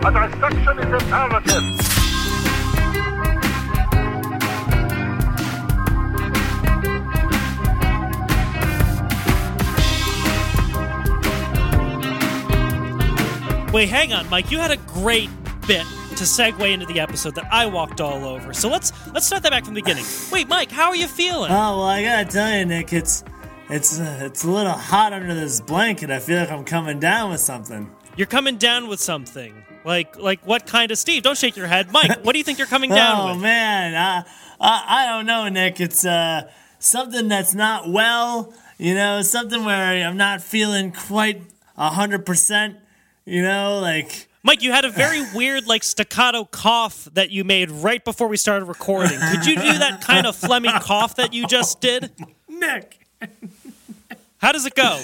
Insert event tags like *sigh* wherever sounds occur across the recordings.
A dissection is imperative. Wait, hang on, Mike. You had a great bit to segue into the episode that I walked all over. So let's let's start that back from the beginning. Wait, Mike, how are you feeling? Oh well, I gotta tell you, Nick, it's it's uh, it's a little hot under this blanket. I feel like I'm coming down with something. You're coming down with something. Like like what kind of Steve? Don't shake your head, Mike. What do you think you're coming down *laughs* oh with? man, I, I I don't know, Nick. It's uh something that's not well. You know, something where I'm not feeling quite a hundred percent. You know, like. Mike, you had a very *laughs* weird, like staccato cough that you made right before we started recording. Could you do that kind of phlegmy *laughs* cough that you just did? Nick. How does it go?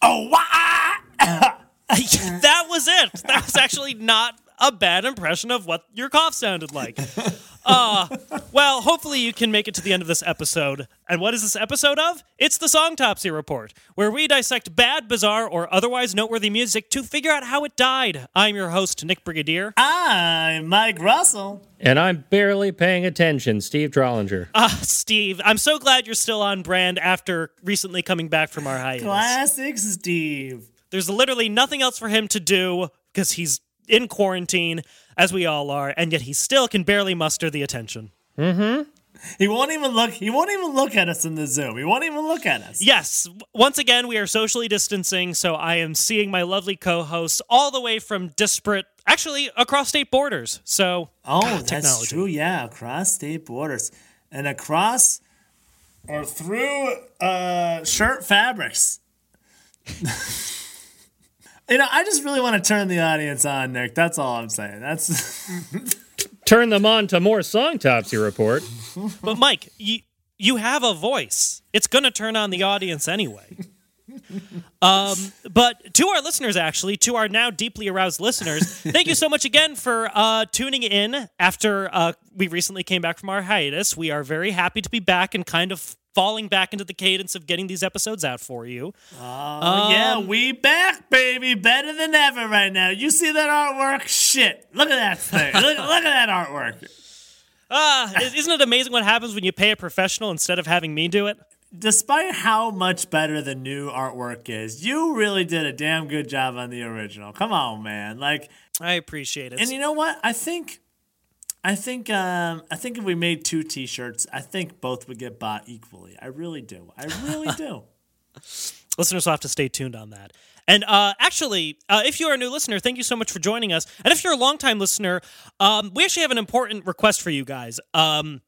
Oh, wah! That was it. That was actually not a bad impression of what your cough sounded like. *laughs* Uh, well, hopefully you can make it to the end of this episode. And what is this episode of? It's the Songtopsy Report, where we dissect bad, bizarre, or otherwise noteworthy music to figure out how it died. I'm your host, Nick Brigadier. I'm Mike Russell. And I'm barely paying attention, Steve Drollinger. Ah, Steve, I'm so glad you're still on brand after recently coming back from our hiatus. Classic Steve. There's literally nothing else for him to do because he's in quarantine, as we all are, and yet he still can barely muster the attention. He won't even look. He won't even look at us in the Zoom. He won't even look at us. Yes, once again, we are socially distancing, so I am seeing my lovely co hosts all the way from disparate, actually, across state borders. So, Oh, God, that's technology. true. Yeah, across state borders and across or through uh, shirt fabrics. *laughs* you know, I just really want to turn the audience on, Nick. That's all I'm saying. That's *laughs* Turn them on to more Songtopsy Report. But, Mike, you, you have a voice. It's going to turn on the audience anyway. Um, but to our listeners, actually, to our now deeply aroused listeners, thank you so much again for uh, tuning in after uh, we recently came back from our hiatus. We are very happy to be back and kind of falling back into the cadence of getting these episodes out for you. oh yeah, we back, baby, better than ever right now. You see that artwork? Shit, look at that thing. *laughs* look, look at that artwork. Ah, isn't it amazing what happens when you pay a professional instead of having me do it? Despite how much better the new artwork is, you really did a damn good job on the original. Come on, man. Like, I appreciate it. and you know what? I think, I think, um, I think if we made two T-shirts, I think both would get bought equally. I really do. I really do. *laughs* listeners will have to stay tuned on that. And uh, actually, uh, if you are a new listener, thank you so much for joining us. And if you're a longtime listener, um, we actually have an important request for you guys. Um,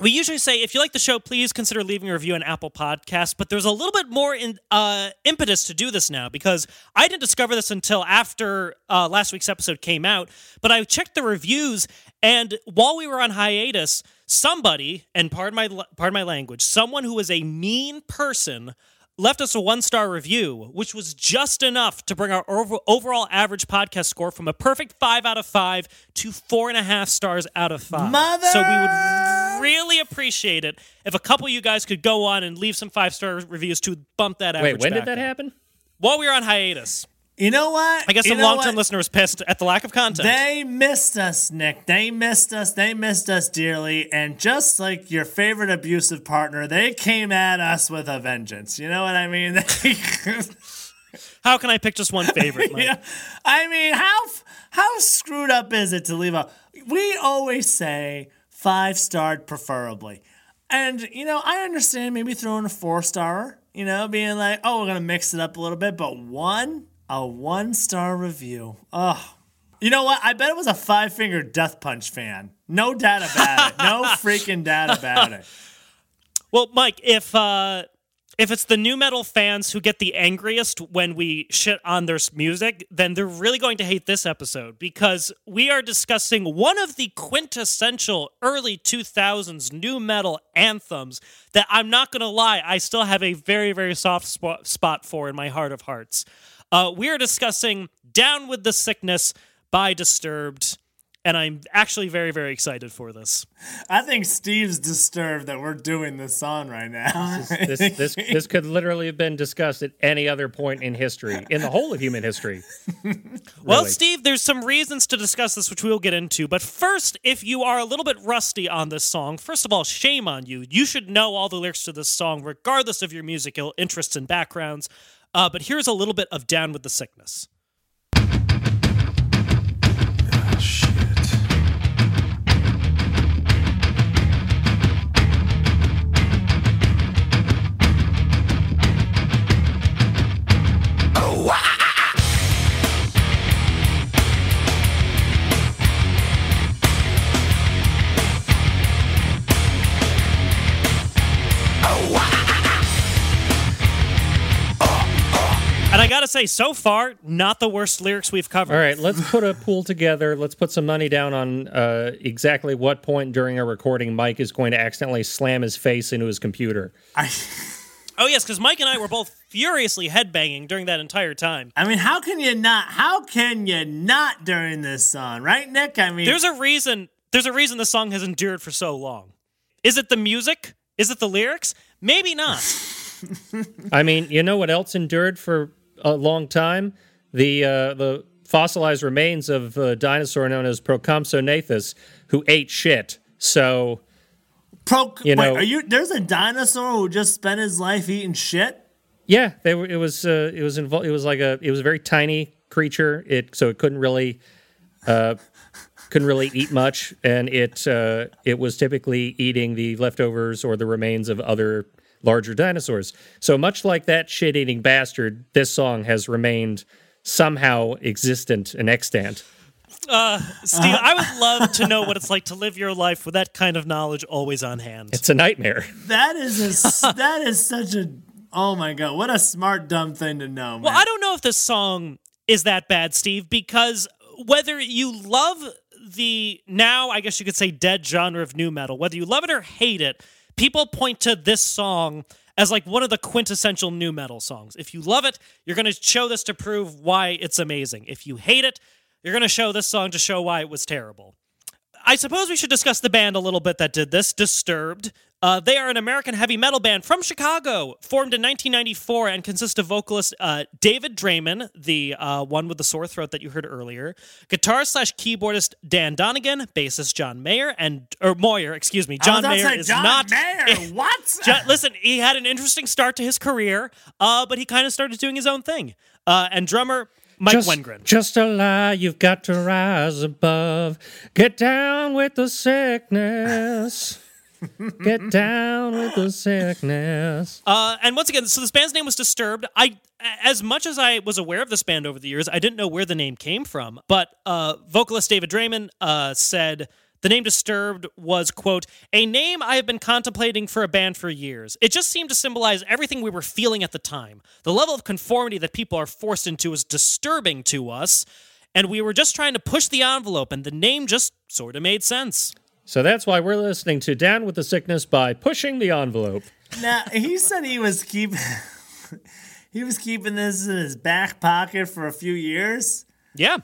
we usually say if you like the show, please consider leaving a review on Apple Podcasts. But there's a little bit more in, uh, impetus to do this now because I didn't discover this until after uh, last week's episode came out. But I checked the reviews, and while we were on hiatus, somebody and pardon my pardon my language, someone who was a mean person left us a one star review, which was just enough to bring our over- overall average podcast score from a perfect five out of five to four and a half stars out of five. Mother- So we would really appreciate it if a couple of you guys could go on and leave some five star reviews to bump that average. Wait, when back did that up. happen? While we were on hiatus. You know what? I guess you some long term what? listeners pissed at the lack of content. They missed us, Nick. They missed us. They missed us dearly. And just like your favorite abusive partner, they came at us with a vengeance. You know what I mean? *laughs* How can I pick just one favorite? *laughs* Yeah. I mean, how how screwed up is it to leave a? We always say five starred, preferably. And you know, I understand maybe throwing a four star. You know, being like, oh, we're gonna mix it up a little bit, but one a one star review. Oh. You know what? I bet it was a five finger death punch fan. No doubt about it. No *laughs* freaking doubt about it. Well, Mike, if uh, if it's the nu metal fans who get the angriest when we shit on their music, then they're really going to hate this episode because we are discussing one of the quintessential early 2000s nu metal anthems that I'm not going to lie, I still have a very, very soft spot, spot for in my heart of hearts. Uh, we are discussing Down with the Sickness by Disturbed. and I'm actually very, very excited for this. I think Steve's disturbed that we're doing this song right now. This, *laughs* this, this could literally have been discussed at any other point in history, in the whole of human history. *laughs* Well, Steve, there's some reasons to discuss this, which we'll get into. But first, if you are a little bit rusty on this song, first of all, shame on you. You should know all the lyrics to this song, regardless of your musical interests and backgrounds. Uh, but here's a little bit of Down with the Sickness. And I gotta say, so far, not the worst lyrics we've covered. All right, let's put a pool together. Let's put some money down on uh, exactly what point during a recording Mike is going to accidentally slam his face into his computer. I... Oh yes, because Mike and I were both furiously headbanging during that entire time. I mean, how can you not? How can you not during this song, right, Nick? I mean, There's a reason. There's a reason the song has endured for so long. Is it the music? Is it the lyrics? Maybe not. I mean, you know what else endured for a long time? The uh, the fossilized remains of a dinosaur known as Procompsognathus, who ate shit. So pro. you wait, know- are you? There's a dinosaur who just spent his life eating shit. yeah, they were. It was uh, it was involved. It was like a it was a very tiny creature. It so it couldn't really uh, couldn't really eat much, and it uh, it was typically eating the leftovers or the remains of other larger dinosaurs. So much like that shit eating bastard, this song has remained somehow existent and extant. Uh, Steve, I would love to know what it's like to live your life with that kind of knowledge always on hand. It's a nightmare. That is a. s- *laughs* that is such a. Oh my god! What a smart dumb thing to know, man. Well, I don't know if this song is that bad, Steve, because whether you love the now, I guess you could say, dead genre of nu metal, whether you love it or hate it, people point to this song as like one of the quintessential nu metal songs. If you love it, you're going to show this to prove why it's amazing. If you hate it, you're going to show this song to show why it was terrible. I suppose we should discuss the band a little bit that did this, Disturbed. Uh, they are an American heavy metal band from Chicago, formed in 1994 and consist of vocalist uh, David Draiman, the uh, one with the sore throat that you heard earlier, guitarist slash keyboardist Dan Donegan, bassist John Mayer, and or Moyer, excuse me, John Mayer is John not. Mayer. *laughs* What? *laughs* Jo- listen, he had an interesting start to his career, uh, but he kind of started doing his own thing. Uh, and drummer Mike just, Wengren. Just a lie, you've got to rise above. Get down with the sickness. Get down with the sickness. *laughs* Uh, and once again, so this band's name was Disturbed. I, as much as I was aware of this band over the years, I didn't know where the name came from. But uh, vocalist David Draiman uh, said the name Disturbed was quote a name I have been contemplating for a band for years. It just seemed to symbolize everything we were feeling at the time. The level of conformity that people are forced into is disturbing to us. And we were just trying to push the envelope, and the name just sort of made sense. So that's why we're listening to Down with the Sickness by Pushing the Envelope. Now he said he was keep *laughs* he was keeping this in his back pocket for a few years. Yeah.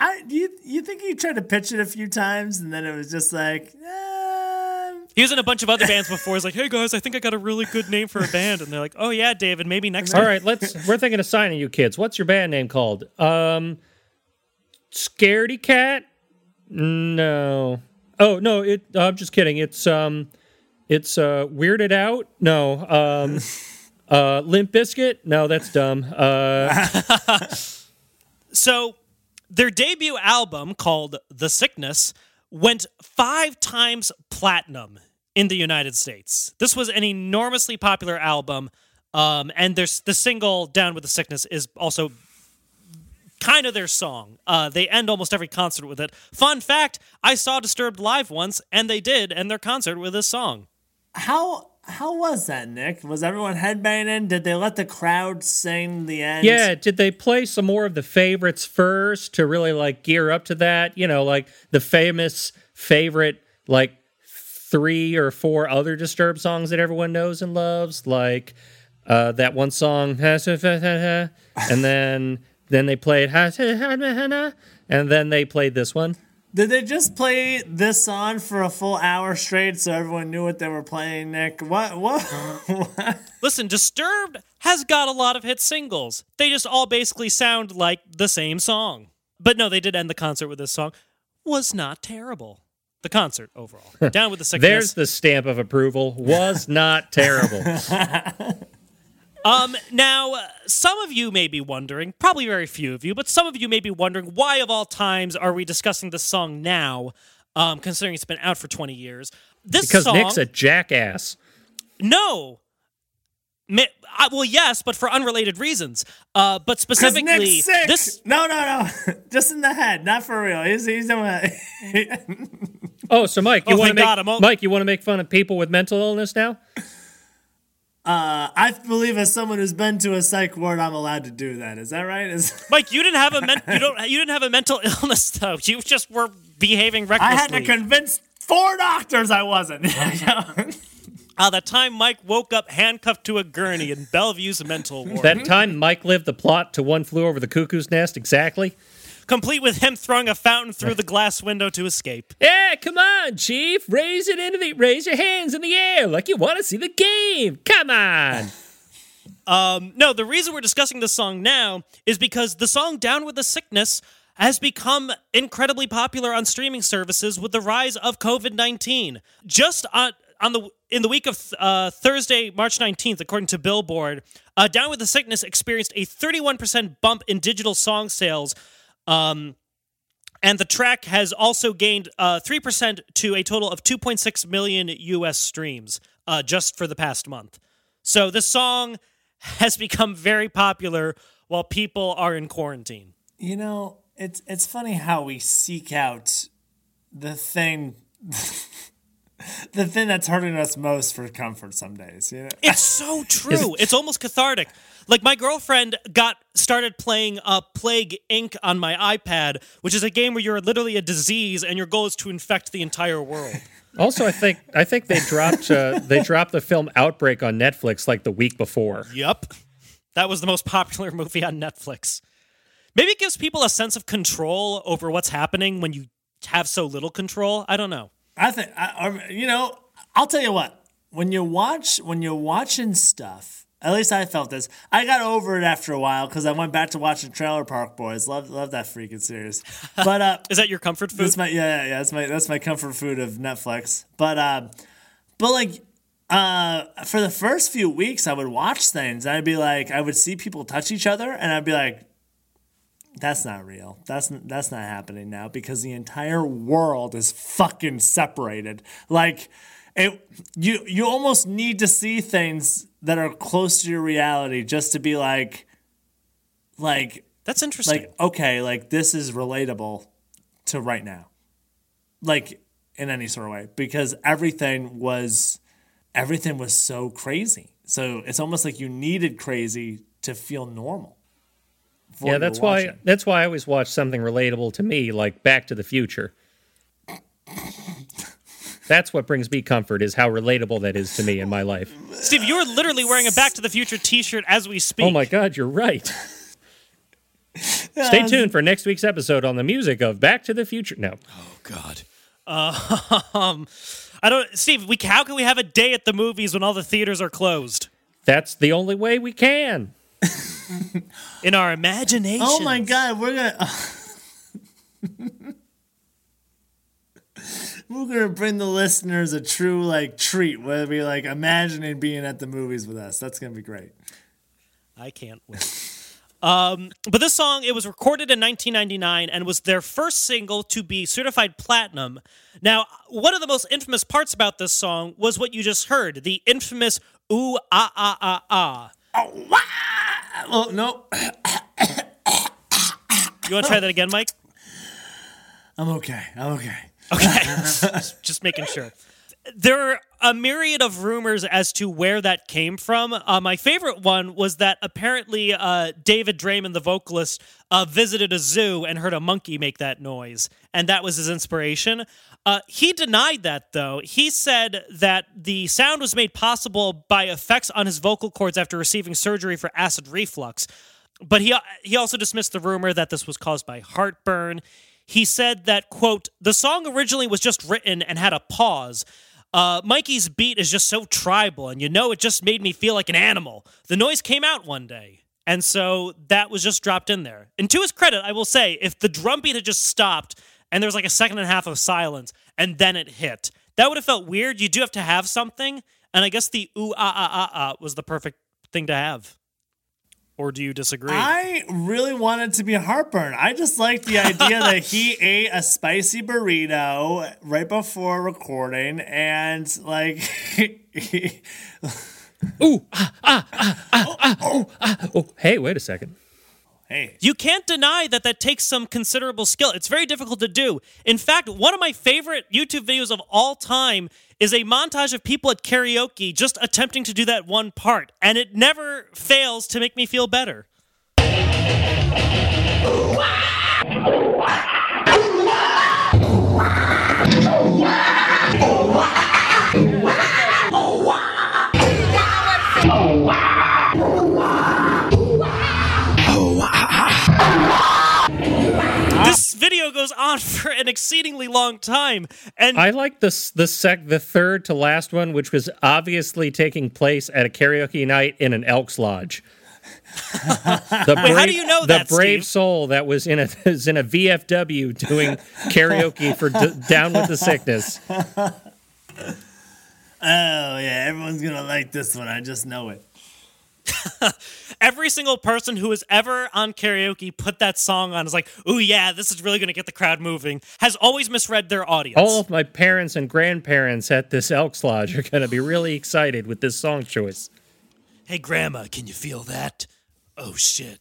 I you you think he tried to pitch it a few times and then it was just like eh, He was in a bunch of other bands before. He's like, "Hey guys, I think I got a really good name for a band," and they're like, "Oh yeah, David, maybe next All time." right, let's. *laughs* We're thinking of signing you kids. What's your band name called? Um, Scaredy Cat? No. Oh no, it. I'm just kidding. It's um, it's uh, Weirded Out. No. Um, *laughs* uh, Limp Bizkit. No, that's dumb. Uh, *laughs* So, their debut album called "The Sickness" went five times platinum in the United States. This was an enormously popular album, um, and there's the single "Down with the Sickness" is also kind of their song. Uh, they end almost every concert with it. Fun fact: I saw Disturbed live once, and they did end their concert with this song. how how was that, Nick? Was everyone headbanging? Did they let the crowd sing the end? yeah. Did they play some more of the favorites first to really like gear up to that? You know, like the famous favorite like three or four other Disturbed songs that everyone knows and loves, like uh, that one song, *laughs* and then then they played, and then they played this one. Did they just play this song for a full hour straight so everyone knew what they were playing, Nick? What? What? what? *laughs* Listen, Disturbed has got a lot of hit singles. They just all basically sound like the same song. But no, they did end the concert with this song. Was not terrible. The concert overall. *laughs* Down with the sickness. There's the stamp of approval. Was not terrible. *laughs* Um, now, uh, some of you may be wondering, probably very few of you, but some of you may be wondering why, of all times, are we discussing this song now, um, considering it's been out for 20 years? This Because song, Nick's a jackass. no. Mi- I, well, yes, but for unrelated reasons. Uh, but specifically, Nick's sick. this No, no, no. *laughs* Just in the head, not for real. He's he's doing. *laughs* Oh, so Mike, you Oh, want to make God, all- Mike, you want to make fun of people with mental illness now? I believe as someone who's been to a psych ward, I'm allowed to do that. Is that right? Is *laughs* Mike, you didn't have a men- you don't you didn't have a mental *laughs* illness though. You just were behaving recklessly. I had to convince four doctors I wasn't. *laughs* uh, the time Mike woke up handcuffed to a gurney in Bellevue's mental ward. That time Mike lived the plot to One Flew Over the Cuckoo's Nest exactly. Complete with him throwing a fountain through the glass window to escape. Yeah, come on, Chief. Raise it into the raise your hands in the air like you want to see the game. Come on. *laughs* No, the reason we're discussing this song now is because the song Down with the Sickness has become incredibly popular on streaming services with the rise of COVID-19. Just on on the in the week of uh, Thursday, March 19th, according to Billboard, uh, Down with the Sickness experienced a 31% bump in digital song sales. Um, and the track has also gained uh, 3% to a total of 2.6 million US streams uh, just for the past month. So this song has *laughs* become very popular while people are in quarantine. you know, it's it's funny how we seek out the thing, *laughs* *laughs* the thing that's hurting us most for comfort some days. You know, It's so *laughs* true. It's almost cathartic. Like my girlfriend got started playing uh, Plague Inc. on my iPad, which is a game where you're literally a disease and your goal is to infect the entire world. *laughs* Also, I think I think they dropped uh, they dropped the film Outbreak on Netflix like the week before. Yep. That was the most popular movie on Netflix. Maybe it gives people a sense of control over what's happening when you have so little control. I don't know. I think, I, you know, I'll tell you what. When you watch, when you're watching stuff, at least I felt this. I got over it after a while because I went back to watching Trailer Park Boys. Love, love that freaking series. *laughs* But uh, Is that your comfort food? That's my yeah, yeah, yeah. That's my that's my comfort food of Netflix. But uh, but like uh, for the first few weeks, I would watch things. And I'd be like, I would see people touch each other, and I'd be like, that's not real. That's that's not happening now because the entire world is fucking separated. Like it, you you almost need to see things that are close to your reality just to be like, like That's interesting. like okay like this is relatable to right now like in any sort of way because everything was everything was so crazy so it's almost like you needed crazy to feel normal Yeah, you that's why watching. that's why I always watch something relatable to me, like Back to the Future. That's what brings me comfort is how relatable that is to me in my life. Steve, you're literally wearing a Back to the Future T-shirt as we speak. Oh my god, you're right. Stay tuned for next week's episode on the music of Back to the Future. No. Oh God. Um, I don't, Steve. We how can we have a day at the movies when all the theaters are closed? That's the only way we can. *laughs* *laughs* In our imagination. oh my god we're gonna *laughs* we're gonna bring the listeners a true like treat where we like imagining being at the movies with us that's gonna be great I can't wait. Um, but this song, it was recorded in 1999 and was their first single to be certified platinum. Now, one of the most infamous parts about this song was what you just heard the infamous ooh, ah, ah, ah, ah. oh Oh, no You want to try that again, Mike? i'm okay i'm okay Okay. *laughs* just, just making sure. There are a myriad of rumors as to where that came from. Uh, my favorite one was that apparently uh, David Draiman, the vocalist, uh, visited a zoo and heard a monkey make that noise, and that was his inspiration. Uh, he denied that, though. He said that the sound was made possible by effects on his vocal cords after receiving surgery for acid reflux. But he he also dismissed the rumor that this was caused by heartburn. he said that, quote, the song originally was just written and had a pause. Uh, Mikey's beat is just so tribal, and you know, it just made me feel like an animal. The noise came out one day. And so that was just dropped in there. And to his credit, I will say, if the drum beat had just stopped and there was like a second and a half of silence and then it hit, that would have felt weird. You do have to have something. And I guess the ooh ah ah ah ah was the perfect thing to have. Or do you disagree? I really wanted to be heartburn. I just like the idea that he *laughs* ate a spicy burrito right before recording and like *laughs* Ooh, ah, ah, ah, ah, ah, oh, ah. Oh, hey, wait a second. hey, You can't deny that that takes some considerable skill. It's very difficult to do. In fact, one of my favorite YouTube videos of all time is a montage of people at karaoke just attempting to do that one part, and it never fails to make me feel better. This video goes on *laughs* for an exceedingly long time, and I like this the sec the third to last one, which was obviously taking place at a karaoke night in an Elks Lodge. *laughs* the brave, how do you know the that, brave Steve? soul that was in a *laughs* is in a VFW doing karaoke for D- Down with the Sickness? oh yeah, everyone's gonna like this one. I just know it. Every single person who was ever on karaoke put that song on is like, oh yeah, this is really going to get the crowd moving, has always misread their audience. All of my parents and grandparents at this Elks Lodge are going to be really excited with this song choice. Hey, Grandma, can you feel that? Oh, shit.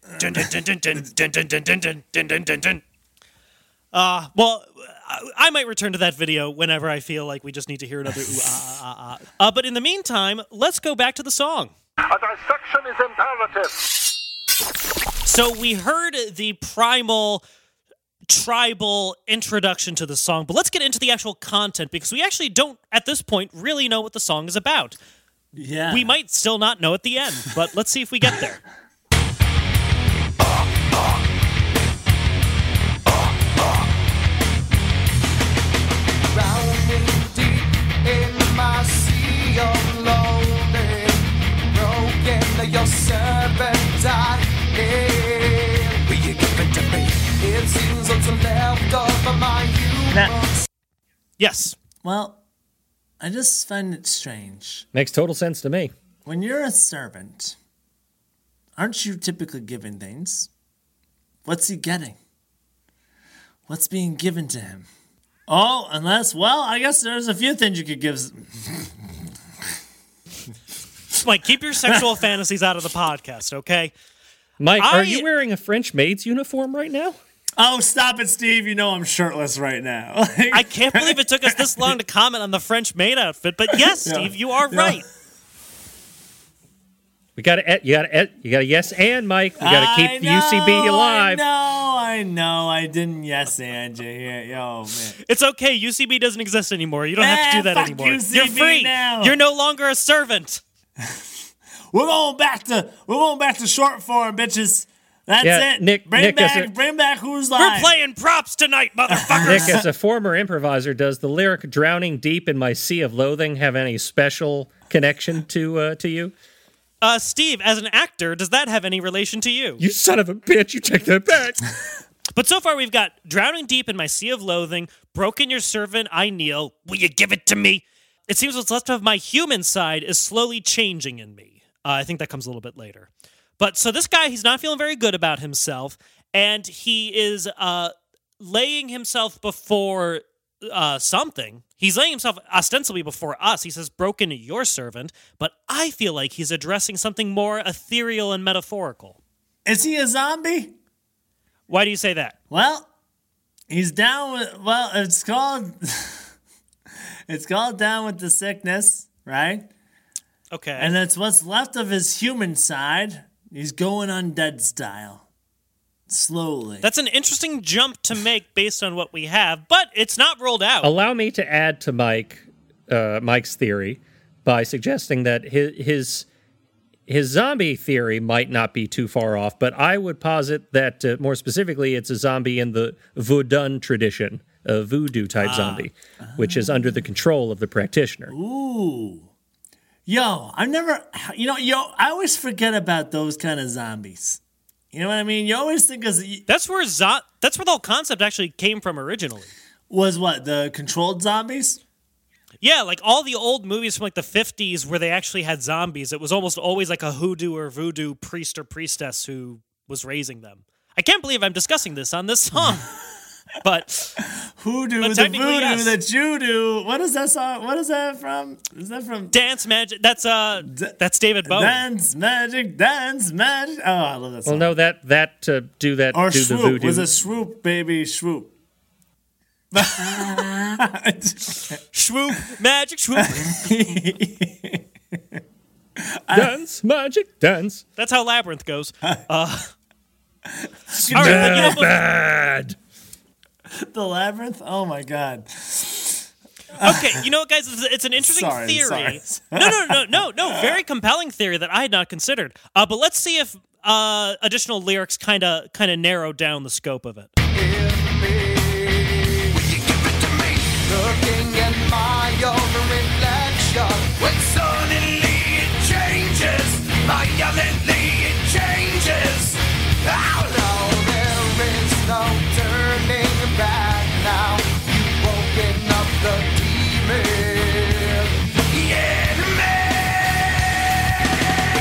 Uh, well, I might return to that video whenever I feel like we just need to hear another ooh ah ah ah. Uh, but in the meantime, let's go back to the song. A dissection is imperative. So we heard the primal tribal introduction to the song, but let's get into the actual content because we actually don't at this point really know what the song is about. Yeah, We might still not know at the end, but let's see if we get there. *laughs* seems what's left of my Yes. Well, I just find it strange Makes total sense to me. when you're a servant. Aren't you typically given things? What's he getting? What's being given to him? Oh, unless, well, I guess there's a few things you could give. Mike, *laughs* keep your sexual fantasies out of the podcast, okay? Mike, I- are you wearing a French maid's uniform right now? Oh, stop it, Steve. You know I'm shirtless right now. *laughs* I can't believe it took us this long to comment on the French maid outfit, but yes, *laughs* Steve, you are right. We got to you got to you got to yes and Mike. We got to I keep the UCB alive. I know, I know. I didn't yes and you. Yeah, yo, man. It's okay. UCB doesn't exist anymore. You don't have to do Eh, that fuck anymore. UCB You're free. now. You're no longer a servant. *laughs* We're going back to we're going back to short form, bitches. That's Yeah, it. Nick- bring Nick back a- bring back who's live. We're playing props tonight, *laughs* motherfuckers. Nick, as a former improviser, does the lyric "drowning deep in my sea of loathing" have any special connection to uh, to you? Uh, Steve, as an actor, does that have any relation to you? You son of a bitch! You take that back. *laughs* But so far, we've got Drowning Deep in My Sea of Loathing, Broken Your Servant, I Kneel, Will You Give It to Me? It seems what's left of my human side is slowly changing in me. Uh, I think that comes a little bit later. But so this guy, he's not feeling very good about himself, and he is uh, laying himself before uh, something. He's laying himself ostensibly before us. He says, Broken your servant, but I feel like he's addressing something more ethereal and metaphorical. Is he a zombie? Why do you say that? Well, he's down with well, it's called *laughs* it's called down with the sickness, right? Okay. And that's what's left of his human side. He's going undead style. Slowly. That's an interesting jump to make based on what we have, but it's not rolled out. Allow me to add to Mike uh, Mike's theory by suggesting that his his his zombie theory might not be too far off, but I would posit that uh, more specifically, it's a zombie in the Vodun tradition, a voodoo type zombie, which is under the control of the practitioner. Ooh. Yo, I've never, you know, yo, I always forget about those kind of zombies. You know what I mean? You always think of That's where zo- that's where the whole concept actually came from originally. was what the controlled zombies. Yeah, like all the old movies from like the 50s where they actually had zombies, it was almost always like a hoodoo or voodoo priest or priestess who was raising them. I can't believe I'm discussing this on this song. *laughs* but Hoodoo, But the voodoo, yes. the judo. What is that song? What is that from? Is that from dance magic that's uh that's David Bowie. Dance Magic, Dance Magic? Oh, I love that song. Well, no, that that uh, do that or do the swoop voodoo. was a swoop, baby, swoop. *laughs* Swoop, magic swoop. *laughs* dance, magic, dance. That's how Labyrinth goes. Uh, *laughs* all right, but you know, but- Bad. *laughs* the labyrinth. Oh my god. okay, you know what, guys? It's, an interesting Sorry, theory. sorry. No, no, no, no, no. Very compelling theory that I had not considered. Uh, but let's see if uh, additional lyrics kind of kind of narrow down the scope of it.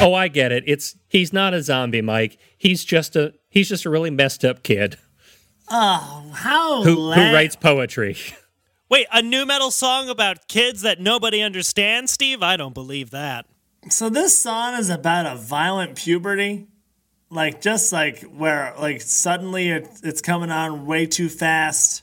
*laughs* Oh, I get it. It's he's not a zombie, Mike. He's just a he's just a really messed up kid Oh, How who la- who writes poetry. *laughs* Wait, a nu metal song about kids that nobody understands, Steve? I don't believe that. So this song is about a violent puberty, like just like where like suddenly it, it's coming on way too fast.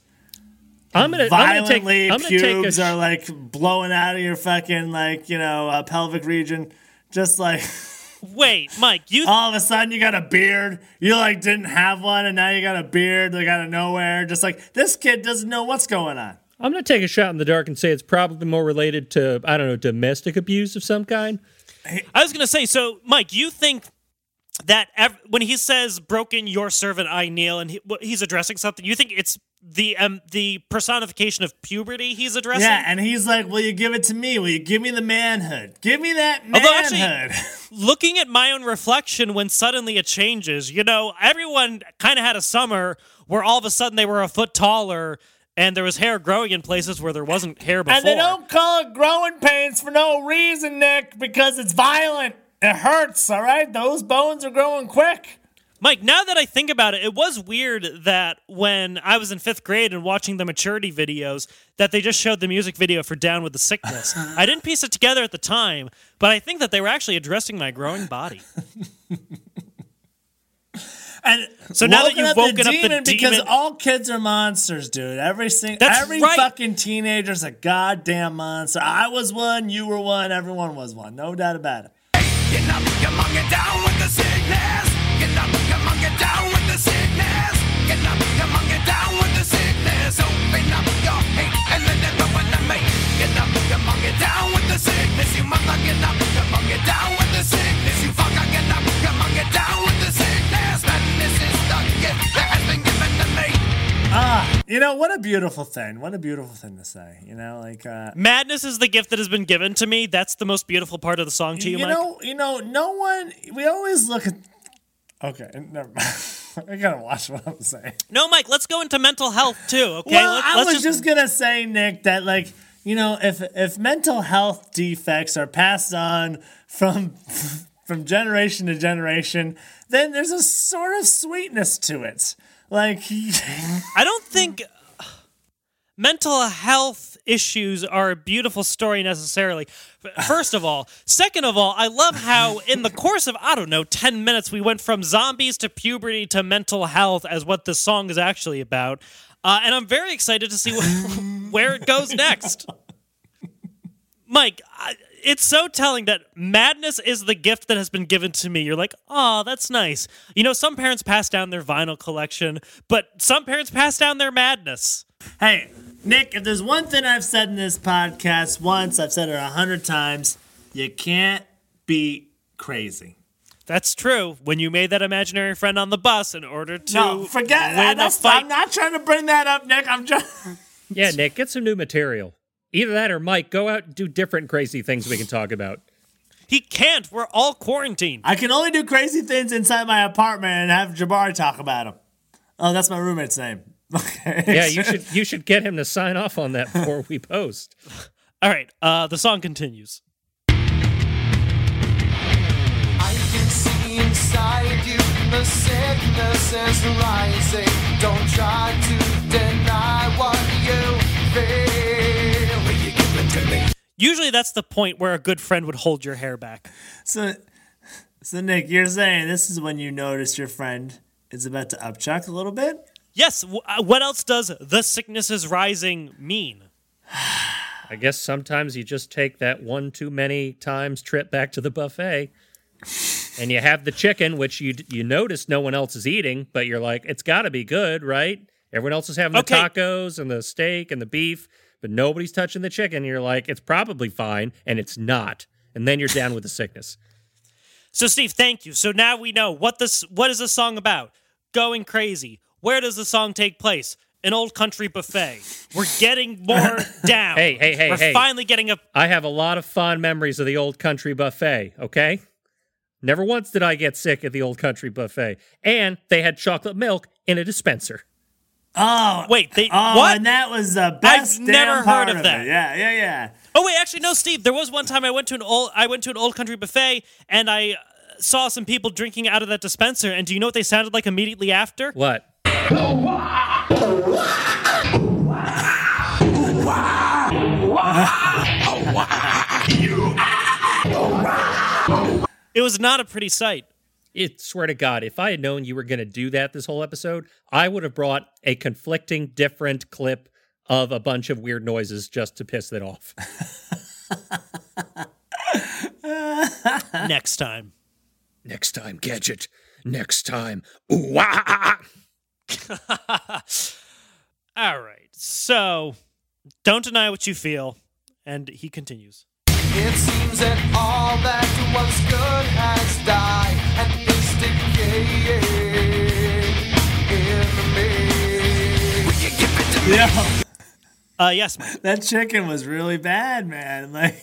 I'm gonna I'm gonna take Violently, I'm gonna pubes sh- are like blowing out of your fucking like you know uh, pelvic region. Just like *laughs* Wait, Mike, you all of a sudden you got a beard. You like didn't have one, and now you got a beard like out of nowhere. Just like this kid doesn't know what's going on. I'm gonna take a shot in the dark and say it's probably more related to I don't know domestic abuse of some kind. I was gonna say, so Mike, you think that ev- when he says "broken your servant I kneel" and he, he's addressing something, you think it's the um, the personification of puberty he's addressing? Yeah, and he's like, "Will you give it to me? Will you give me the manhood? Give me that Although actually- manhood." *laughs* Looking at my own reflection when suddenly it changes, you know, everyone kind of had a summer where all of a sudden they were a foot taller and there was hair growing in places where there wasn't hair before. And they don't call it growing pains for no reason, Nick, because it's violent. It hurts, all right? Those bones are growing quick. Mike, now that I think about it, it was weird that when I was in fifth grade and watching the maturity videos, that they just showed the music video for Down with the Sickness. *laughs* I didn't piece it together at the time, but I think that they were actually addressing my growing body. *laughs* And So now that you've woken up the demon, because all kids are monsters, dude. Every single That's every right. fucking teenager's a goddamn monster. I was one, you were one, everyone was one. No doubt about it. You mother, get up, come on, get down with the sickness. You fucker, get up, come on, get down with the sickness. Man, is the gift that has been given to me. You know, what a beautiful thing. What a beautiful thing to say. You know, like uh Madness is the gift that has been given to me. That's the most beautiful part of the song to you, you Mike. know, you know, no one we always look at Okay, never mind. *laughs* I gotta watch what I'm saying. no, Mike, let's go into mental health too, okay? Well, Let- I was just... gonna say, Nick, that like you know, if if mental health defects are passed on from *laughs* from generation to generation, then there's a sort of sweetness to it. Like, *laughs* I don't think uh, mental health issues are a beautiful story necessarily. First of all, second of all, I love how in the course of I don't know 10 minutes we went from zombies to puberty to mental health as what this song is actually about. Uh, and I'm very excited to see wh- *laughs* where it goes next. Mike, I, it's so telling that madness is the gift that has been given to me. You're like, oh, that's nice. You know, some parents pass down their vinyl collection, but some parents pass down their madness. hey, Nick, if there's one thing I've said in this podcast once, I've said it a hundred times. You can't be crazy. That's true. When you made that imaginary friend on the bus in order to No, forget win that. a fight. I'm not trying to bring that up, Nick. I'm just. *laughs* Yeah, Nick, get some new material. Either that or Mike, go out and do different crazy things we can talk about. He can't. We're all quarantined. I can only do crazy things inside my apartment and have Jabari talk about them. Oh, that's my roommate's name. *laughs* Okay. Yeah, you should you should get him to sign off on that before we post. *laughs* All right. Uh, the song continues. I can see inside you the sickness is rising. Don't try to deny what you feel. Will you give it to me? Usually, that's the point where a good friend would hold your hair back. So, so Nick, you're saying this is when you notice your friend is about to upchuck a little bit? Yes. W- uh, what else does the sickness is rising mean? *sighs* I guess sometimes you just take that one too many times trip back to the buffet, *sighs* and you have the chicken, which you you notice no one else is eating, but you're like, it's got to be good, right? Everyone else is having the tacos and the steak and the beef, but nobody's touching the chicken. You're like, it's probably fine, and it's not, and then you're down with the sickness. So, Steve, thank you. So now we know what this. What is the song about? Going crazy. Where does the song take place? An old country buffet. We're getting more *laughs* down. Hey, hey, hey, We're hey. finally getting a. I have a lot of fond memories of the old country buffet, okay? Never once did I get sick at the old country buffet. And they had chocolate milk in a dispenser. Oh, Wait, they oh, what? and that was the best. never damn heard part of it. that. Yeah, yeah, yeah. Oh wait, actually no, Steve. There was one time I went to an old I went to an old country buffet and I uh, saw some people drinking out of that dispenser. And do you know what they sounded like immediately after? What? It was not a pretty sight. It swear to God, if I had known you were going to do that this whole episode, I would have brought a conflicting, different clip of a bunch of weird noises just to piss it off. Next time. Next time, Gadget. Next time. Ooh, ah, ah, ah. *laughs* All right. So, don't deny what you feel. And he continues. It seems that all that was good has died and is decaying in me. Will you give it to me? Yeah, Uh, yes, Mike. that chicken was really bad, man. Like,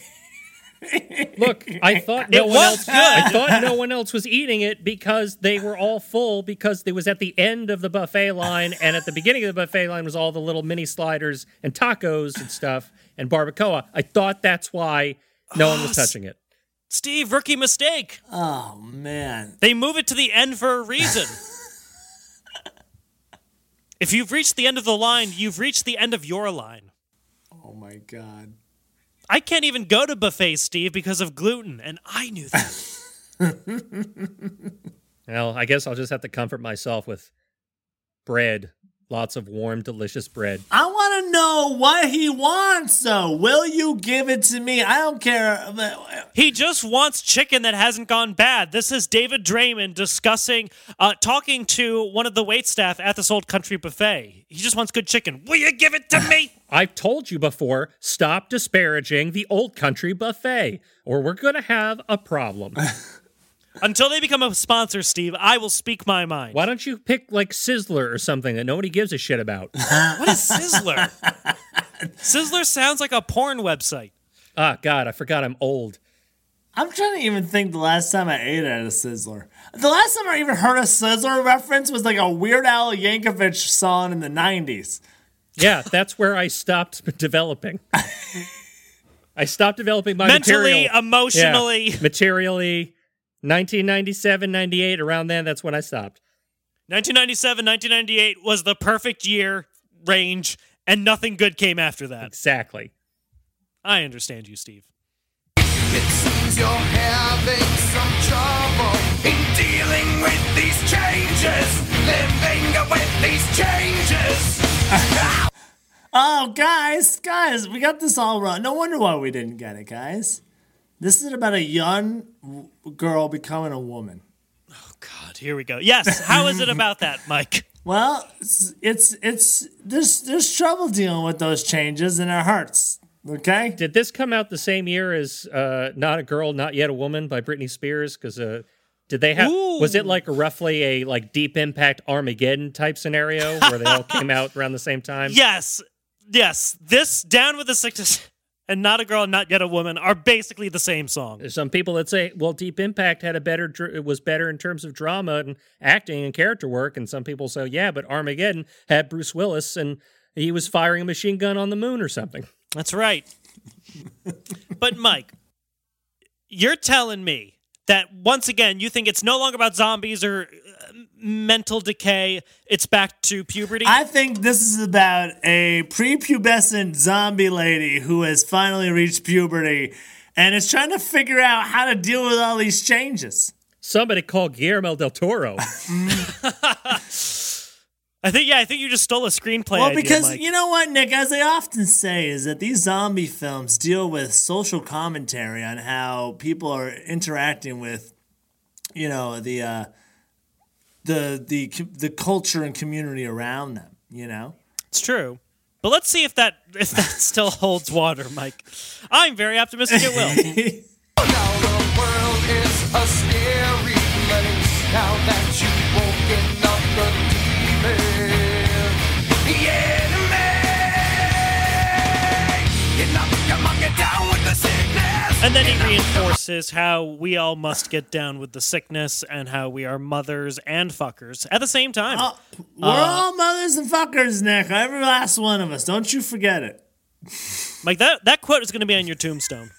Look, I thought no It one else. good. I thought no one else was eating it because they were all full. Because it was at the end of the buffet line, and at the beginning of the buffet line was all the little mini sliders and tacos and stuff and barbacoa. I thought that's why no one was *sighs* touching it. Steve, rookie mistake. oh man, They move it to the end for a reason. *laughs* if you've reached the end of the line, you've reached the end of your line. oh my god. I can't even go to buffets, Steve, because of gluten, and I knew that. *laughs* Well, I guess I'll just have to comfort myself with bread, lots of warm, delicious bread. I want to know what he wants, though. Will you give it to me? I don't care. he just wants chicken that hasn't gone bad. This is David Draiman discussing, uh, talking to one of the wait staff at this old country buffet. He just wants good chicken. Will you give it to me? I've told you before, stop disparaging the old country buffet, or we're going to have a problem. *laughs* Until they become a sponsor, Steve, I will speak my mind. Why don't you pick like Sizzler or something that nobody gives a shit about? *laughs* What is Sizzler? *laughs* Sizzler sounds like a porn website. ah, God, I forgot I'm old. I'm trying to even think the last time I ate at a Sizzler. The last time I even heard a Sizzler reference was like a Weird Al Yankovic song in the 90s. Yeah, that's where I stopped *laughs* developing. I stopped developing my Mentally, material. emotionally. Yeah, materially. 1997, 98, around then, that's when I stopped. 1997, 1998 was the perfect year range, and nothing good came after that. Exactly. I understand you, Steve. It seems you're having some trouble in dealing with these changes, Oh, guys, guys, we got this all wrong. No wonder why we didn't get it, guys. This is about a young girl becoming a woman. Oh God, here we go. Yes, how is it about that, Mike? *laughs* Well, it's it's, it's there's there's trouble dealing with those changes, and it hurts. Okay. Did this come out the same year as uh, "Not a Girl, Not Yet a Woman" by Britney Spears? Because uh, did they have? Was it like roughly a like Deep Impact Armageddon type scenario where they all came out around the same time? Yes, yes. This "Down with the Sickness" and "Not a Girl, Not Yet a Woman" are basically the same song. There's some people that say, well, Deep Impact had a better, it was better in terms of drama and acting and character work, and some people say, yeah, but Armageddon had Bruce Willis and he was firing a machine gun on the moon or something. That's right. but Mike, you're telling me that once again you think it's no longer about zombies or mental decay. It's back to puberty. I think this is about a prepubescent zombie lady who has finally reached puberty and is trying to figure out how to deal with all these changes. Somebody call Guillermo del Toro. *laughs* *laughs* I think yeah. I think you just stole a screenplay. Well, idea, because Mike. you know what, Nick, as they often say, is that these zombie films deal with social commentary on how people are interacting with, you know, the uh, the the the culture and community around them. You know, it's true. But let's see if that *laughs* if that still holds water, Mike. I'm very optimistic it will. And then he reinforces how we all must get down with the sickness and how we are mothers and fuckers at the same time. Oh, we're uh, all mothers and fuckers, Nick. Every last one of us. Don't you forget it. Mike, that, that quote is going to be on your tombstone.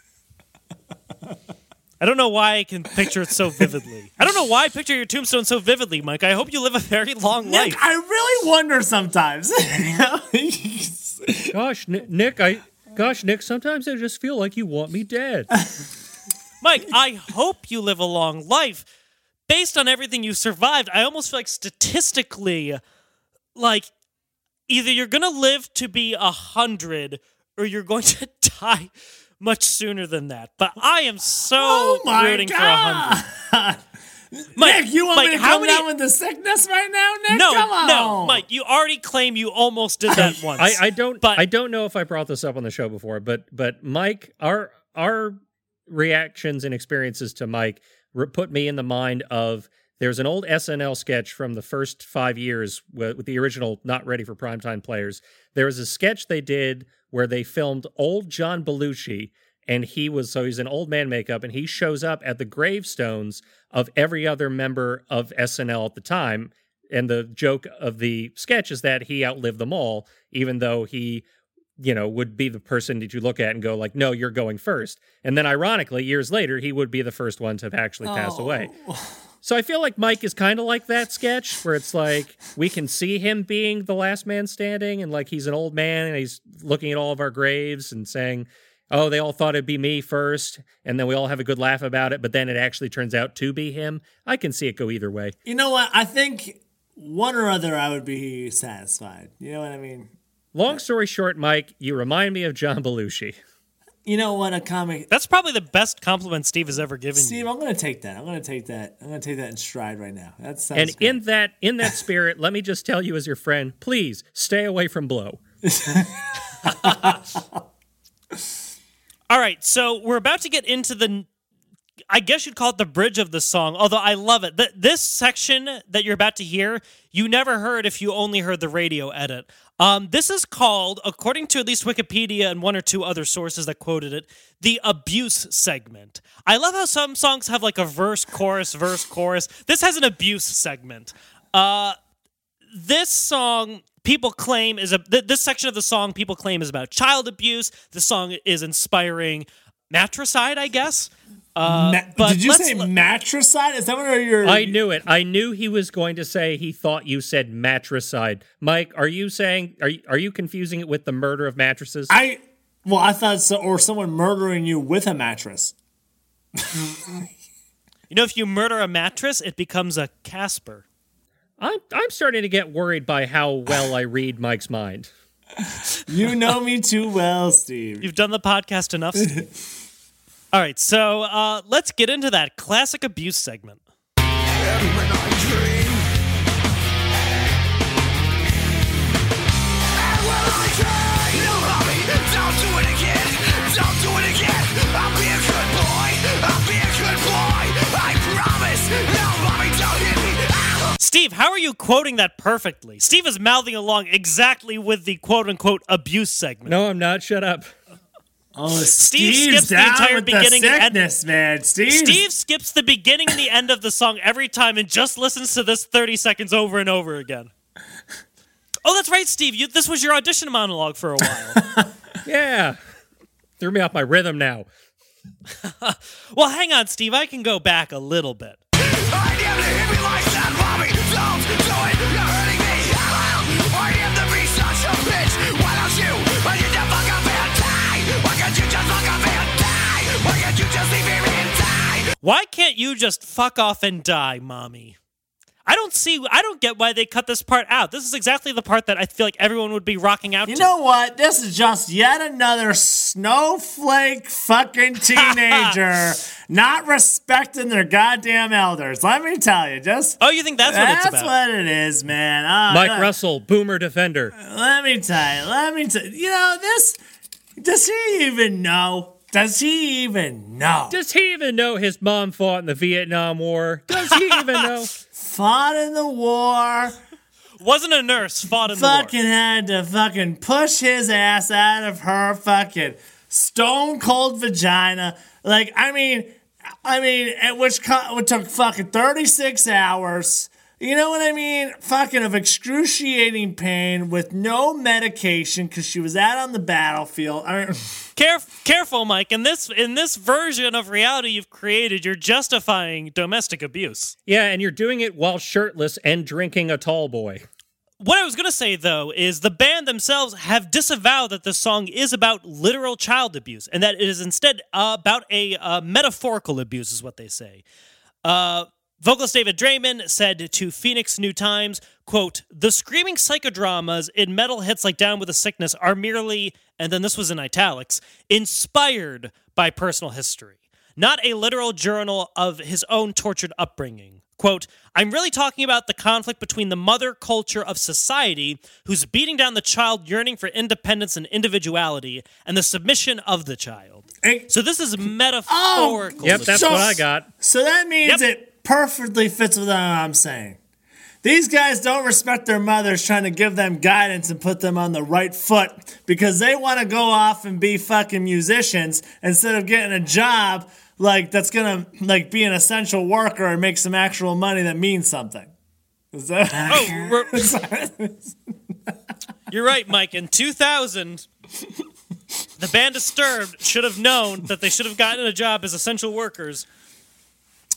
I don't know why I can picture it so vividly. I don't know why I picture your tombstone so vividly, Mike. I hope you live a very long Nick, life. I really wonder sometimes. *laughs* Gosh, Nick, I, gosh, Nick, sometimes I just feel like you want me dead. *laughs* Mike, I hope you live a long life. Based on everything you survived, I almost feel like statistically, like either you're gonna live to be a hundred or you're going to *laughs* die much sooner than that. But I am so oh my rooting for a hundred. *laughs* god. Mike, Nick, you want Mike, me to how come many- down with the sickness right now, Nick? No, come on. no, Mike, you already claim you almost did that once. I, I don't But- I don't know if I brought this up on the show before, but but Mike, our our reactions and experiences to Mike re- put me in the mind of there's an old SNL sketch from the first five years with, with the original Not Ready for Primetime Players. There was a sketch they did where they filmed old John Belushi, and he was so he's an old man makeup, and he shows up at the gravestones of every other member of SNL at the time. And the joke of the sketch is that he outlived them all, even though he you know, would be the person that you look at and go like, "No, you're going first. And then, ironically, years later, he would be the first one to have actually passed away. Oh. So I feel like Mike is kind of like that sketch where it's like we can see him being the last man standing, and like he's an old man and he's looking at all of our graves and saying, "Oh, they all thought it'd be me first, and then we all have a good laugh about it, but then it actually turns out to be him." I can see it go either way. You know what? I think one or other I would be satisfied. You know what I mean? Long story short, Mike, you remind me of John Belushi. You know what? A comic. That's probably the best compliment Steve has ever given Steve, you. I'm gonna take that. I'm gonna take that. I'm gonna take that in stride right now. That sounds And great. in that in that spirit, let me just tell you as your friend, please stay away from blow. *laughs* All right, so we're about to get into the. I guess you'd call it the bridge of the song, although I love it. Th- this section that you're about to hear, you never heard if you only heard the radio edit. Um, this is called, according to at least Wikipedia and one or two other sources that quoted it, the abuse segment. I love how some songs have like a verse, chorus, verse, chorus. This has an abuse segment. Uh, this song people claim is a th- this section of the song people claim is about child abuse. The song is inspiring matricide, I guess. Uh, Ma- but did you say l- matricide? Is that what your? I knew it. I knew he was going to say he thought you said matricide. Mike, are you saying are you, are you confusing it with the murder of mattresses? I. Well, I thought so, or someone murdering you with a mattress. *laughs* you know if you murder a mattress, it becomes a Casper. I'm I'm starting to get worried by how well I read Mike's mind. *laughs* You know me too well, Steve. You've done the podcast enough. Steve. *laughs* All right, so uh, let's get into that classic abuse segment. And when I dream, I Steve, how are you quoting that perfectly? Steve is mouthing along exactly with the quote unquote abuse segment. No, I'm not. Shut up. Oh, Steve Steve's skips the entire with beginning the and end- man. Steve. Steve skips the beginning and the end of the song every time and just listens to this 30 seconds over and over again. Oh, that's right, Steve. You, this was your audition monologue for a while. *laughs* Yeah. Threw me off my rhythm now. *laughs* well, hang on, Steve. I can go back a little bit. Why can't you just fuck off and die, mommy? I don't see. I don't get why they cut this part out. This is exactly the part that I feel like everyone would be rocking out You to. know what? This is just yet another snowflake fucking *laughs* teenager not respecting their goddamn elders. Let me tell you, just oh, you think that's, what it's about? that's what it is, man. Oh, Mike look, Russell, boomer defender. Let me tell you. Let me tell you. You know this. Does he even know? Does he even know? Does he even know his mom fought in the Vietnam War? Does he even know? *laughs* Fought in the war. Wasn't a nurse fought in the war. fucking had to fucking push his ass out of her fucking stone cold vagina. Like, I mean, I mean, it which co- it took fucking 36 hours. You know what I mean? Fucking of excruciating pain with no medication because she was out on the battlefield. I mean, *laughs* Caref- careful, Mike. In this in this version of reality you've created, you're justifying domestic abuse. Yeah, and you're doing it while shirtless and drinking a tall boy. What I was going to say, though, is the band themselves have disavowed that the song is about literal child abuse and that it is instead uh, about a uh, metaphorical abuse, is what they say. Uh, vocalist David Draiman said to Phoenix New Times, quote, The screaming psychodramas in metal hits like Down with a Sickness are merely, and then this was in italics, inspired by personal history, not a literal journal of his own tortured upbringing. Quote, I'm really talking about the conflict between the mother culture of society, who's beating down the child yearning for independence and individuality, and the submission of the child. Hey. So this is oh, metaphorical. Oh, Yep, that's So- what I got. So that means Yep. it perfectly fits with what I'm saying. These guys don't respect their mothers trying to give them guidance and put them on the right foot because they want to go off and be fucking musicians instead of getting a job like that's gonna like be an essential worker and make some actual money that means something. Is that Oh, you're right, Mike. In 2000, the band Disturbed should have known that they should have gotten a job as essential workers.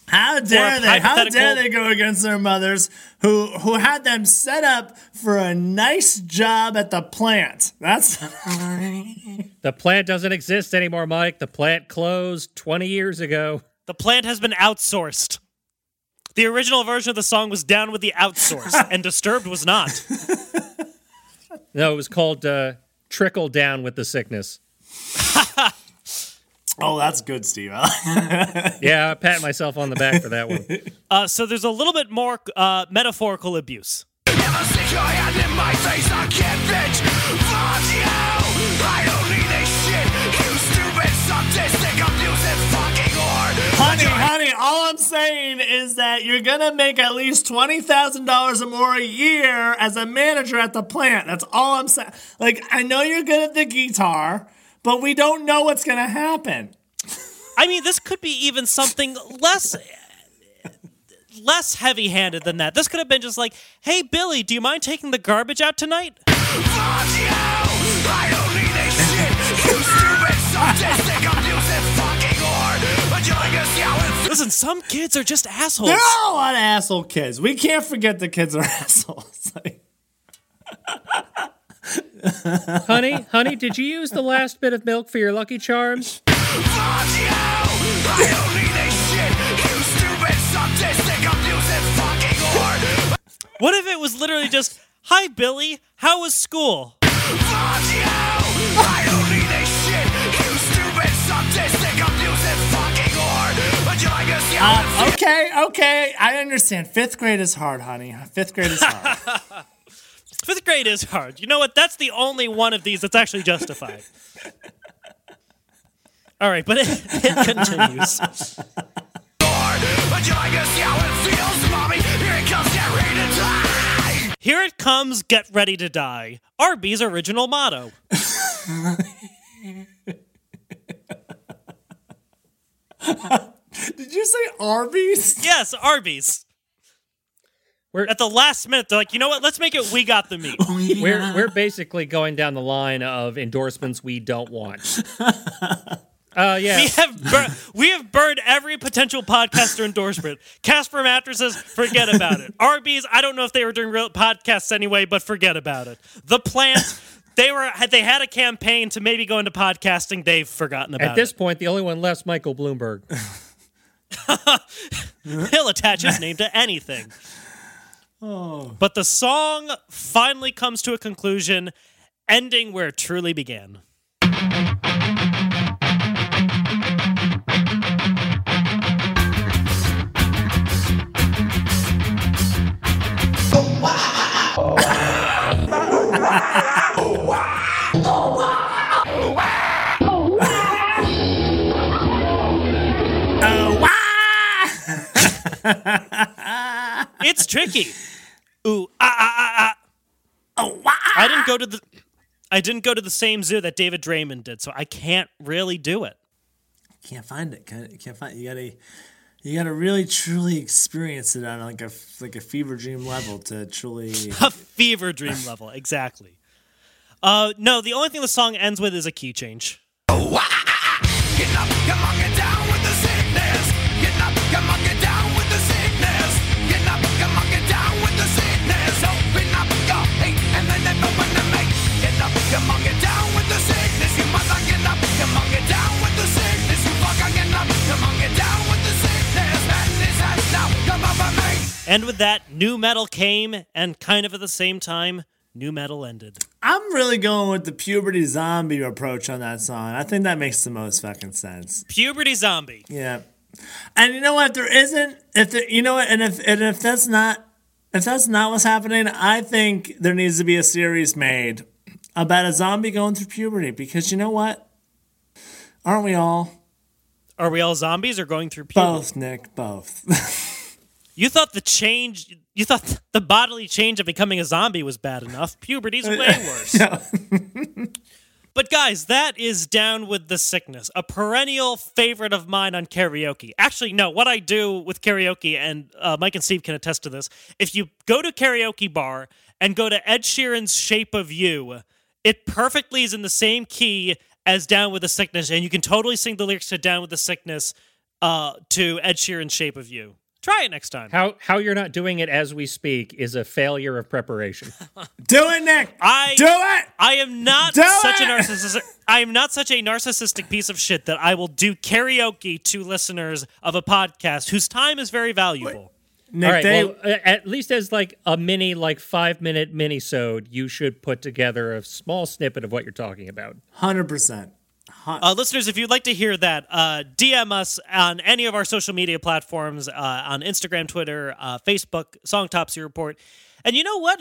How dare they? How dare they go against their mothers who who had them set up for a nice job at the plant? That's *laughs* The plant doesn't exist anymore, Mike. The plant closed 20 years ago. The plant has been outsourced. The original version of the song was down with the outsource, *laughs* and Disturbed was not. No, it was called uh, Trickle Down with the Sickness. *laughs* oh, that's good, Steve. *laughs* Yeah, I pat myself on the back for that one. *laughs* Uh, so there's a little bit more uh, metaphorical abuse. Never stick your hand in my face, I can't bitch. Fuck you! I don't need this shit. You stupid, sadistic, abusive fucking whore. honey, honey, all I'm saying is that you're gonna make at least twenty thousand dollars or more a year as a manager at the plant. That's all I'm saying. Like, I know you're good at the guitar, but we don't know what's gonna happen. I mean, this could be even something less less heavy-handed than that. This could have been just like, "Hey Billy, do you mind taking the garbage out tonight?" Fuck you! I don't need this *laughs* shit. You stupid, sadistic, abusive fucking whore. But you're gonna see how it Listen, some kids are just assholes. There are a lot of asshole kids. We can't forget the kids are *laughs* assholes. *laughs* Like, honey, honey, did you use the last bit of milk for your Lucky Charms? Fuck you! I don't need this shit. You stupid, sadistic, abusive fucking whore. What if it was literally just, "Hi Billy, how was school?" Fuck you! I don't need this shit. You stupid, sadistic, abusive fucking whore. But you're gonna see how it uh, okay, okay, I understand. Fifth grade is hard, honey. Fifth grade is hard. *laughs* Fifth grade is hard. You know what? That's the only one of these that's actually justified. *laughs* All right, but it, it continues. Here it comes, get ready to die. Arby's original motto. *laughs* Did you say Arby's? Yes, Arby's. We're- At the last minute, they're like, you know what? Let's make it we got the meat. *laughs* We're we're basically going down the line of endorsements we don't want. *laughs* Uh, yeah. We have bur- we have burned every potential podcaster endorsement. Casper mattresses, forget about it. Arby's, I don't know if they were doing real podcasts anyway, but forget about it. The plant, they were had they had a campaign to maybe go into podcasting, they've forgotten about it. At this it. point, the only one left's Michael Bloomberg. *laughs* He'll attach his name to anything. Oh. But the song finally comes to a conclusion, ending where it truly began. *laughs* Oh, *laughs* *laughs* It's tricky. Ooh, ah, ah, ah, ah. Oh, wow. I didn't go to the I didn't go to the same zoo that David Draiman did, so I can't really do it. Can't find it. Can't, can't find. You gotta. You gotta really truly experience it on like a like a fever dream level to truly. *laughs* A fever dream level, exactly. Uh, no, the only thing the song ends with is a key change. And with that, nu metal came, and kind of at the same time, nu metal ended. I'm really going with the puberty zombie approach on that song. I think that makes the most fucking sense. Puberty zombie. Yeah. And you know what? If There isn't. If there, you know what, and if and if that's not if that's not what's happening, I think there needs to be a series made about a zombie going through puberty because you know what? Aren't we all? Are we all zombies or going through puberty? Both, Nick. Both. *laughs* You thought the change, you thought the bodily change of becoming a zombie was bad enough. Puberty's way *laughs* worse. But guys, that is Down with the Sickness, a perennial favorite of mine on karaoke. Actually, no, what I do with karaoke, and uh, Mike and Steve can attest to this, if you go to karaoke bar and go to Ed Sheeran's Shape of You, it perfectly is in the same key as Down with the Sickness, and you can totally sing the lyrics to Down with the Sickness uh, to Ed Sheeran's Shape of You. Try it next time. How how you're not doing it as we speak is a failure of preparation. *laughs* do it, Nick. I do it. I am not Do such a it! narcissistic. I am not such a narcissistic piece of shit that I will do karaoke to listeners of a podcast whose time is very valuable. Nick, All right, they, well, at least as like a mini, like five minute mini sode, you should put together a small snippet of what you're talking about. hundred percent. Uh, listeners, if you'd like to hear that, uh, DM us on any of our social media platforms uh, on Instagram, Twitter, uh, Facebook, Songtopsy Report. And you know what?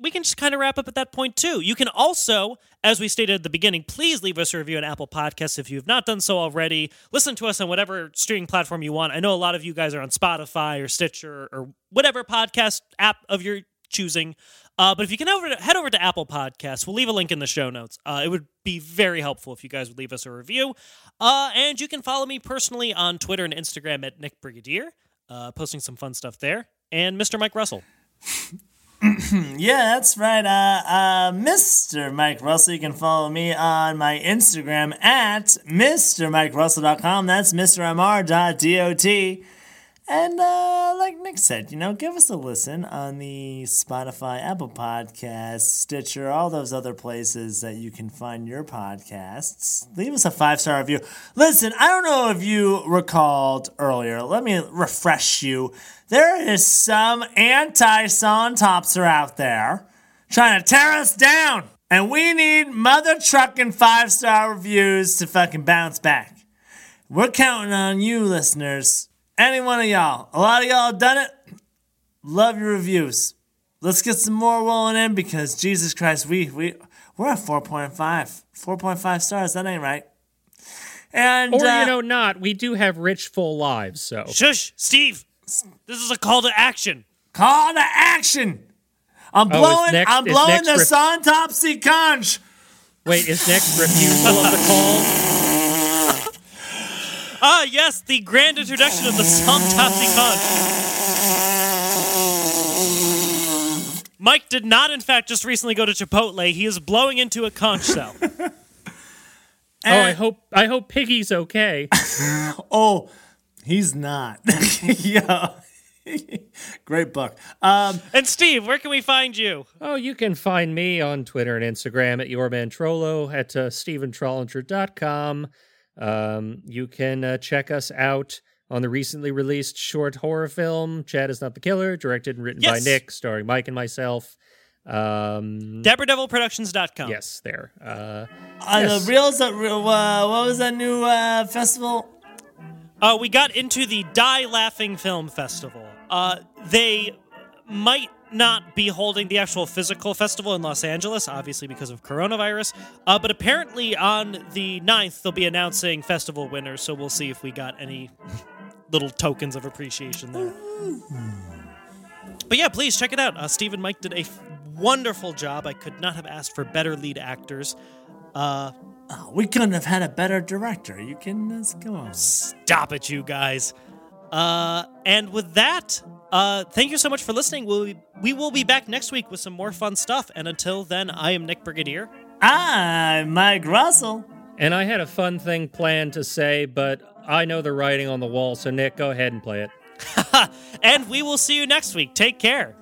We can just kind of wrap up at that point, too. You can also, as we stated at the beginning, please leave us a review on Apple Podcasts if you have not done so already. Listen to us on whatever streaming platform you want. I know a lot of you guys are on Spotify or Stitcher or whatever podcast app of your choosing. Uh, but if you can over head over to Apple Podcasts, we'll leave a link in the show notes. Uh, it would be very helpful if you guys would leave us a review. Uh, and you can follow me personally on Twitter and Instagram at Nick Brigadier, uh, posting some fun stuff there. And Mr. Mike Russell. *clears throat* Yeah, that's right. Uh, uh, Mr. Mike Russell. You can follow me on my Instagram at MrMikeRussell.com. That's MrMR.dot. And uh, like Nick said, you know, give us a listen on the Spotify, Apple Podcasts, Stitcher, all those other places that you can find your podcasts. Leave us a five star review. Listen, I don't know if you recalled earlier. Let me refresh you. There is some anti song topser out there trying to tear us down. And we need mother trucking five star reviews to fucking bounce back. We're counting on you, listeners. Any one of y'all. A lot of y'all have done it. Love your reviews. Let's get some more rolling in because Jesus Christ, we we we're at 4.5. 4.5 stars. That ain't right. And Or uh, you know, not. We do have rich, full lives. So Shush, Steve. This is a call to action. call to action. I'm Oh, blowing. next- I'm blowing the autopsy conch. wait, is next refusal of the call? Ah, yes, the grand introduction of the song Topsy Conch. Mike did not, in fact, just recently go to Chipotle. He is blowing into a conch shell. *laughs* Oh, I hope I hope Piggy's okay. *laughs* Oh, he's not. *laughs* yeah. Great book. Um, and Steve, where can we find you? Oh, you can find me on Twitter and Instagram at yourmantrollo at uh, stephentrollinger.com. Um, you can uh, check us out on the recently released short horror film, Chad is Not the Killer, directed and written Yes. by Nick, starring Mike and myself. Um, DeborahDevilProductions.com. yes, there. Uh, uh, Yes. the reels. Uh, real- uh, what was that new uh, festival? Uh, we got into the Die Laughing Film Festival. Uh, they might not be holding the actual physical festival in Los Angeles, obviously because of coronavirus. Uh, but apparently on the 9th, they'll be announcing festival winners, so we'll see if we got any *laughs* little tokens of appreciation there. But yeah, please check it out. Uh, Steve and Mike did a f- wonderful job. I could not have asked for better lead actors. Uh, Oh, we couldn't have had a better director. You can uh, come on. Stop it, you guys. Uh, and with that, uh, thank you so much for listening. We'll, we will be back next week with some more fun stuff. And until then, I am Nick Brigadier. I'm Mike Russell. and I had a fun thing planned to say, but I know the writing on the wall, so Nick, go ahead and play it. *laughs* And we will see you next week. Take care.